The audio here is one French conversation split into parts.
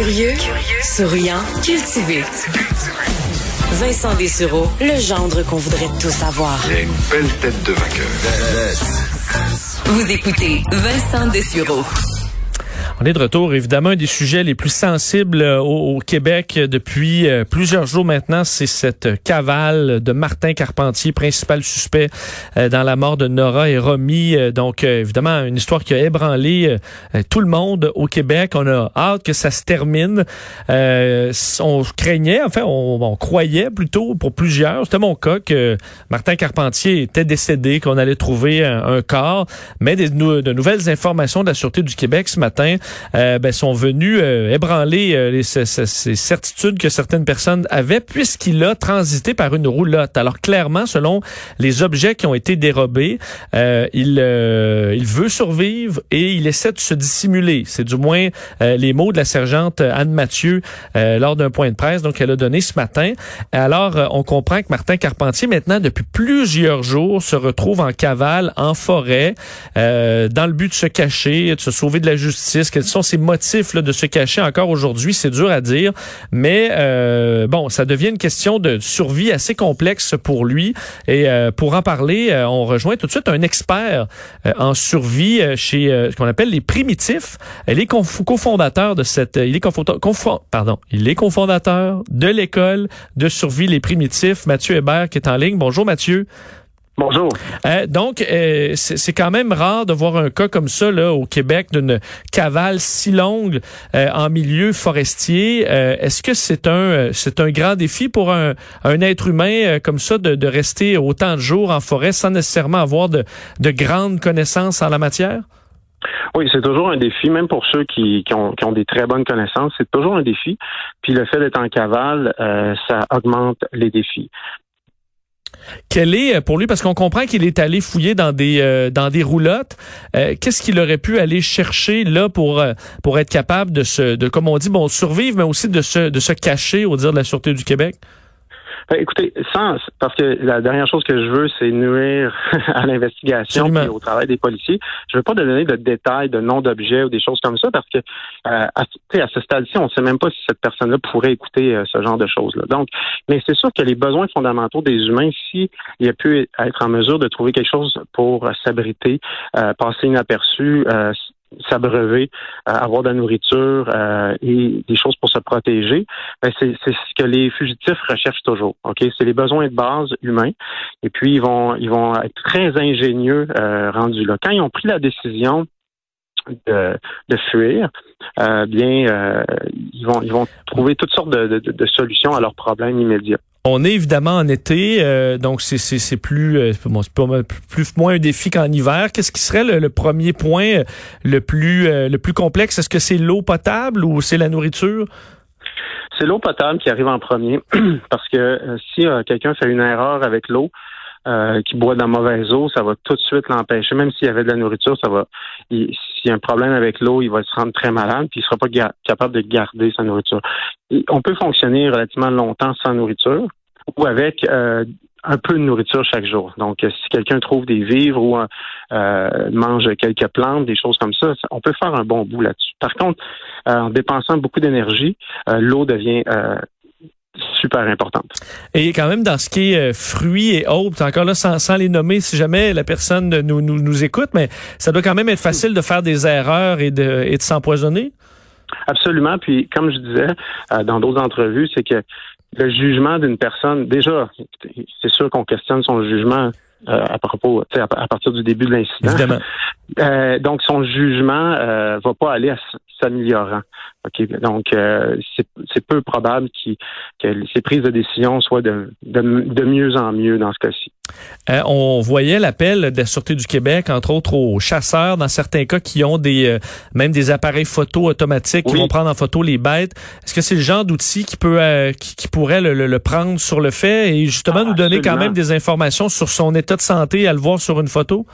Curieux, souriant, cultivé. Vincent Dessureau, le gendre qu'on voudrait tous avoir. Il a une belle tête de vainqueur. Vous écoutez Vincent Dessureau. On est de retour. Évidemment, un des sujets les plus sensibles euh, au, Québec euh, depuis euh, plusieurs jours maintenant, c'est cette cavale de Martin Carpentier, principal suspect dans la mort de Nora et Romy. Donc, évidemment, une histoire qui a ébranlé tout le monde au Québec. On a hâte que ça se termine. on craignait, enfin, on, croyait plutôt pour plusieurs, c'était mon cas, que Martin Carpentier était décédé, qu'on allait trouver un, corps. Mais de nouvelles informations de la Sûreté du Québec ce matin euh, ben, sont venus euh, ébranler euh, les, ces, certitudes que certaines personnes avaient puisqu'il a transité par une roulotte. Alors clairement, selon les objets qui ont été dérobés, il, il veut survivre et il essaie de se dissimuler. C'est du moins les mots de la sergente Anne Mathieu lors d'un point de presse donc elle a donné ce matin. Alors on comprend que Martin Carpentier maintenant depuis plusieurs jours se retrouve en cavale en forêt dans le but de se cacher, de se sauver de la justice quels sont ses motifs de se cacher encore aujourd'hui, c'est dur à dire, mais euh, bon, ça devient une question de survie assez complexe pour lui. Et euh, pour en parler, euh, on rejoint tout de suite un expert en survie chez ce qu'on appelle les primitifs. Elle est cofondateur de cette, il est pardon, il est cofondateur de l'école de survie les primitifs. Mathieu Hébert qui est en ligne. Bonjour Mathieu. Bonjour. Euh, donc, euh, c'est quand même rare de voir un cas comme ça là, au Québec d'une cavale si longue euh, en milieu forestier. Est-ce que c'est un c'est un grand défi pour un, un être humain comme ça de, de, rester autant de jours en forêt sans nécessairement avoir de, de grandes connaissances en la matière? Oui, c'est toujours un défi, même pour ceux qui, qui, ont, qui ont des très bonnes connaissances, c'est toujours un défi. Puis le fait d'être en cavale, ça augmente les défis. Quel est euh, pour lui parce qu'on comprend qu'il est allé fouiller dans des euh, dans des roulottes. Euh, qu'est-ce qu'il aurait pu aller chercher là pour être capable de se de comme on dit bon survivre mais aussi de se de se cacher au dire de la sûreté du Québec? Ben, écoutez, sans, parce que la dernière chose que je veux, c'est nuire à l'investigation et au travail des policiers. Je veux pas donner de détails, de noms d'objets ou des choses comme ça, parce que euh, à, à ce stade-ci, on ne sait même pas si cette personne-là pourrait écouter euh, ce genre de choses-là. Donc, mais c'est sûr que les besoins fondamentaux des humains, si il a pu être en mesure de trouver quelque chose pour s'abriter, euh, passer inaperçu, euh, s'abreuver, euh, avoir de la nourriture euh, et des choses pour se protéger, ben c'est, ce que les fugitifs recherchent toujours. Ok, c'est les besoins de base humains. Et puis ils vont ils vont être très ingénieux euh, rendus là. Quand ils ont pris la décision de, de fuir, euh, bien euh, ils vont ils vont trouver toutes sortes de, de, de solutions à leurs problèmes immédiats. On est évidemment en été, euh, donc c'est plus euh, moins un défi qu'en hiver. Qu'est-ce qui serait le, premier point euh, le plus le plus complexe? Est-ce que c'est l'eau potable ou c'est la nourriture? C'est l'eau potable qui arrive en premier parce que si quelqu'un fait une erreur avec l'eau, euh, qui boit de la mauvaise eau, ça va tout de suite l'empêcher. Même s'il y avait de la nourriture, ça va. S'il y a un problème avec l'eau, il va se rendre très malade, puis il sera pas capable de garder sa nourriture. on peut fonctionner relativement longtemps sans nourriture ou avec euh, un peu de nourriture chaque jour. Donc, si quelqu'un trouve des vivres ou euh, mange quelques plantes, des choses comme ça, on peut faire un bon bout là-dessus. Par contre, en dépensant beaucoup d'énergie, l'eau devient super importante. Et quand même dans ce qui est euh, fruits et autres, encore là sans, sans, les nommer si jamais la personne nous, nous, nous écoute, mais ça doit quand même être facile de faire des erreurs et de, et de s'empoisonner? Absolument. Puis comme je disais euh, dans d'autres entrevues, c'est que le jugement d'une personne, déjà, c'est sûr qu'on questionne son jugement euh, à propos, à, à partir du début de l'incident. Euh, donc, son jugement euh, va pas aller à s'améliorant. Donc, euh, c'est peu probable que ses prises de décision soient de, de, de mieux en mieux dans ce cas-ci. Euh, on voyait l'appel de la Sûreté du Québec, entre autres aux chasseurs, dans certains cas qui ont des euh, même des appareils photo automatiques qui vont prendre en photo les bêtes. Est-ce que c'est le genre d'outil qui peut qui, pourrait le, prendre sur le fait et justement nous donner quand même des informations sur son état de santé à le voir sur une photo?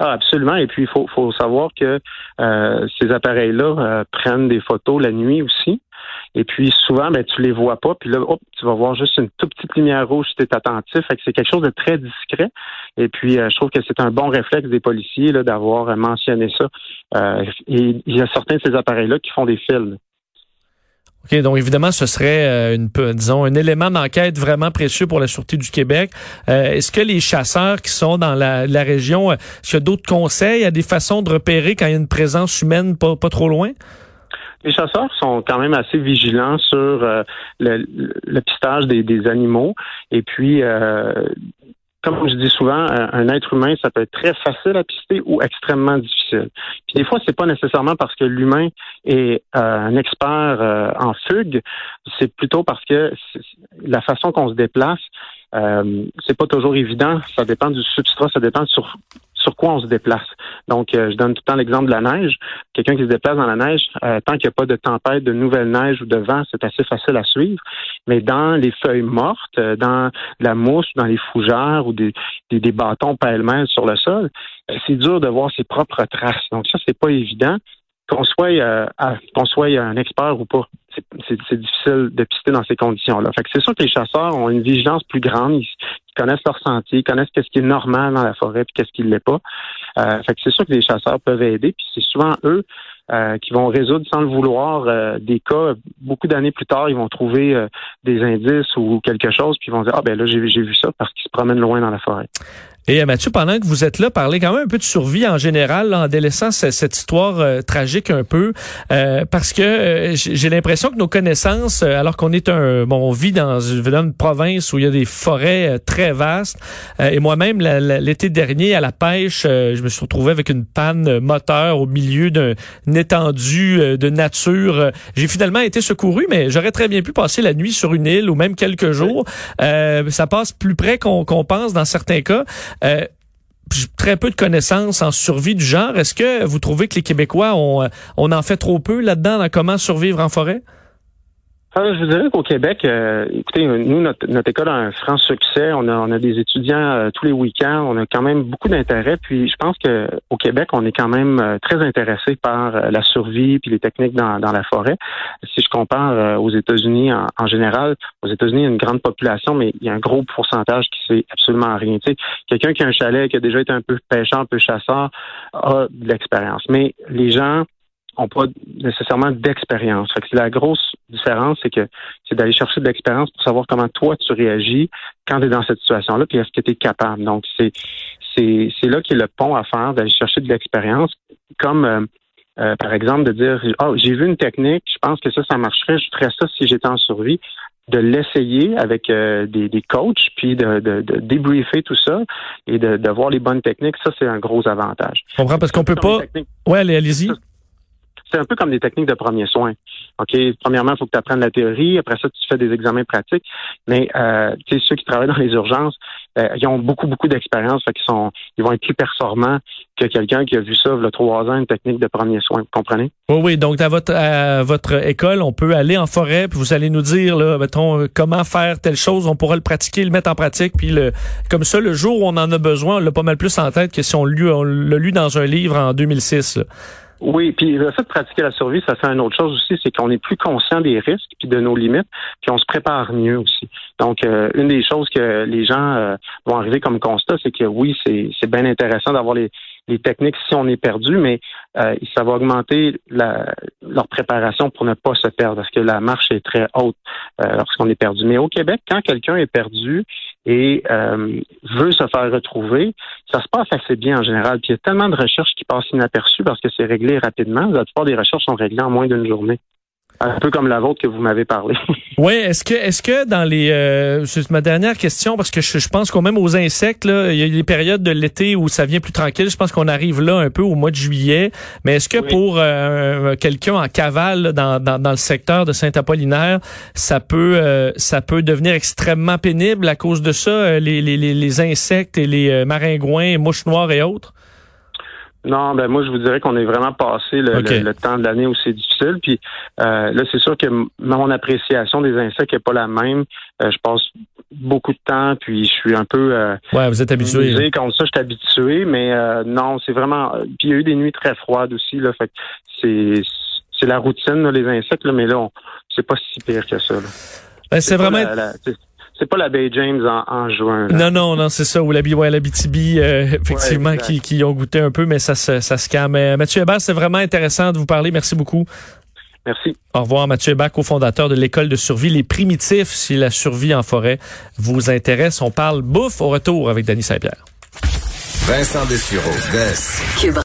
Ah, absolument. Et puis, il faut, faut savoir que euh, ces appareils-là euh, prennent des photos la nuit aussi. Et puis, souvent, ben, tu les vois pas. Puis là, hop, tu vas voir juste une toute petite lumière rouge si tu es attentif. Fait que c'est quelque chose de très discret. Et puis, euh, je trouve que c'est un bon réflexe des policiers là, d'avoir mentionné ça. et il y a certains de ces appareils-là qui font des fils. OK, donc évidemment, ce serait une, disons, un élément d'enquête vraiment précieux pour la Sûreté du Québec. est-ce que les chasseurs qui sont dans la, région, est-ce qu'il y a d'autres conseils, à des façons de repérer quand il y a une présence humaine pas, pas trop loin? Les chasseurs sont quand même assez vigilants sur euh, le, pistage des, animaux. Et puis, euh, comme je dis souvent, un, être humain, ça peut être très facile à pister ou extrêmement difficile. Puis des fois, c'est pas nécessairement parce que l'humain est euh, un expert en fugue, c'est plutôt parce que la façon qu'on se déplace, euh, c'est pas toujours évident. Ça dépend du substrat, ça dépend sur sur quoi on se déplace. Donc, euh, je donne tout le temps l'exemple de la neige. Quelqu'un qui se déplace dans la neige, euh, tant qu'il n'y a pas de tempête, de nouvelle neige ou de vent, c'est assez facile à suivre. Mais dans les feuilles mortes, euh, dans la mousse, dans les fougères ou des, des, des bâtons pêle-mêle sur le sol, c'est dur de voir ses propres traces. Donc, ça, c'est pas évident qu'on soit, euh, qu'on soit un expert ou pas. C'est difficile de pister dans ces conditions-là. Fait que c'est sûr que les chasseurs ont une vigilance plus grande. Ils, connaissent leur sentier, ils connaissent qu'est-ce qui est normal dans la forêt puis qu'est-ce qui ne l'est pas. Euh, fait que c'est sûr que les chasseurs peuvent aider. Puis c'est souvent eux euh, qui vont résoudre sans le vouloir euh, des cas. Beaucoup d'années plus tard, ils vont trouver euh, des indices ou quelque chose, puis ils vont dire ah ben là j'ai vu ça parce qu'ils se promènent loin dans la forêt. Et Mathieu, pendant que vous êtes là, parlez quand même un peu de survie en général, en délaissant cette, histoire tragique un peu, parce que j'ai l'impression que nos connaissances, alors qu'on est un, bon, on vit dans une, province où il y a des forêts très vastes, et moi-même l'été dernier à la pêche, je me suis retrouvé avec une panne moteur au milieu d'un étendue euh, de nature. Euh, j'ai finalement été secouru, mais j'aurais très bien pu passer la nuit sur une île ou même quelques jours. Euh, ça passe plus près qu'on pense dans certains cas. Euh, très peu de connaissances en survie du genre. Est-ce que vous trouvez que les Québécois ont, on en fait trop peu là-dedans dans comment survivre en forêt? Ah, je dirais qu'au Québec, euh, écoutez, nous, notre, école a un franc succès. On a, on a des étudiants euh, tous les week-ends. On a quand même beaucoup d'intérêt. Puis je pense qu'au Québec, on est quand même euh, très intéressé par la survie puis les techniques dans, dans la forêt. Si je compare aux États-Unis en, général, aux États-Unis, il y a une grande population, mais il y a un gros pourcentage qui sait absolument rien. Tu sais, quelqu'un qui a un chalet, qui a déjà été un peu pêcheur, un peu chasseur, a de l'expérience. Mais les gens ont pas nécessairement d'expérience. la grosse différence, c'est que c'est d'aller chercher de l'expérience pour savoir comment toi tu réagis quand tu es dans cette situation-là, puis est-ce que tu es capable. Donc, c'est c'est c'est là qu'il y a le pont à faire, d'aller chercher de l'expérience, comme euh, euh, par exemple de dire oh j'ai vu une technique, je pense que ça ça marcherait, je ferais ça si j'étais en survie de l'essayer avec euh, des, des, coachs, puis de, de, de, débriefer tout ça et de, de voir les bonnes techniques, ça c'est un gros avantage. Je comprends parce qu'on peut pas. Ouais, allez, allez-y c'est un peu comme des techniques de premiers soins. OK, premièrement, il faut que tu apprennes la théorie, après ça, tu fais des examens pratiques. Mais euh, ceux qui travaillent dans les urgences, euh, ils ont beaucoup, beaucoup d'expérience, fait qu'ils sont ils vont être plus performants que quelqu'un qui a vu ça a trois ans, une technique de premiers soins. Vous comprenez? Oui, oui. Donc, à votre à votre école, on peut aller en forêt, puis vous allez nous dire, là, mettons, comment faire telle chose, on pourra le pratiquer, le mettre en pratique, puis le comme ça, le jour où on en a besoin, on l'a pas mal plus en tête que si on l'a lu dans un livre en 2006. Oui, puis le fait de pratiquer la survie, ça fait une autre chose aussi, c'est qu'on est plus conscient des risques puis de nos limites, puis on se prépare mieux aussi. Donc, euh, une des choses que les gens euh, vont arriver comme constat, c'est que oui, c'est bien intéressant d'avoir les, les techniques si on est perdu, mais euh, ça va augmenter la, leur préparation pour ne pas se perdre, parce que la marche est très haute euh, lorsqu'on est perdu. Mais au Québec, quand quelqu'un est perdu et euh, veut se faire retrouver, ça se passe assez bien en général. Puis il y a tellement de recherches qui passent inaperçues parce que c'est réglé rapidement. La plupart des recherches sont réglées en moins d'une journée un peu comme la vôtre que vous m'avez parlé. oui, est-ce que est-ce que dans les euh, c'est ma dernière question parce que je, pense qu'au même aux insectes là, il y a des périodes de l'été où ça vient plus tranquille, je pense qu'on arrive là un peu au mois de juillet, mais est-ce que pour euh, quelqu'un en cavale dans, dans, dans, le secteur de Saint-Apollinaire, ça peut euh, ça peut devenir extrêmement pénible à cause de ça les, les, les insectes et les maringouins, mouches noires et autres? Non, ben moi je vous dirais qu'on est vraiment passé le, temps de l'année où c'est difficile. Puis euh, là, c'est sûr que mon appréciation des insectes n'est pas la même. Euh, je passe beaucoup de temps, puis je suis un peu euh, ouais, vous êtes habitué. Comme ça, je suis habitué, mais euh, non, c'est vraiment. Puis il y a eu des nuits très froides aussi. Là, fait c'est c'est la routine les insectes, là, mais là, c'est pas si pire que ça. Ben, c'est vraiment c'est pas la Bay James en, en juin. Là. Non, non, non, c'est ça, ou la, ouais, la BTB, euh, effectivement, qui, qui, ont goûté un peu, mais ça, ça, ça se calme. Euh, Mathieu Hébert, c'est vraiment intéressant de vous parler. Merci beaucoup. Merci. Au revoir, Mathieu Hébert, cofondateur de l'école de survie Les Primitifs. Si la survie en forêt vous intéresse, on parle bouffe au retour avec Danny Saint-Pierre. Vincent Dessureau, Cube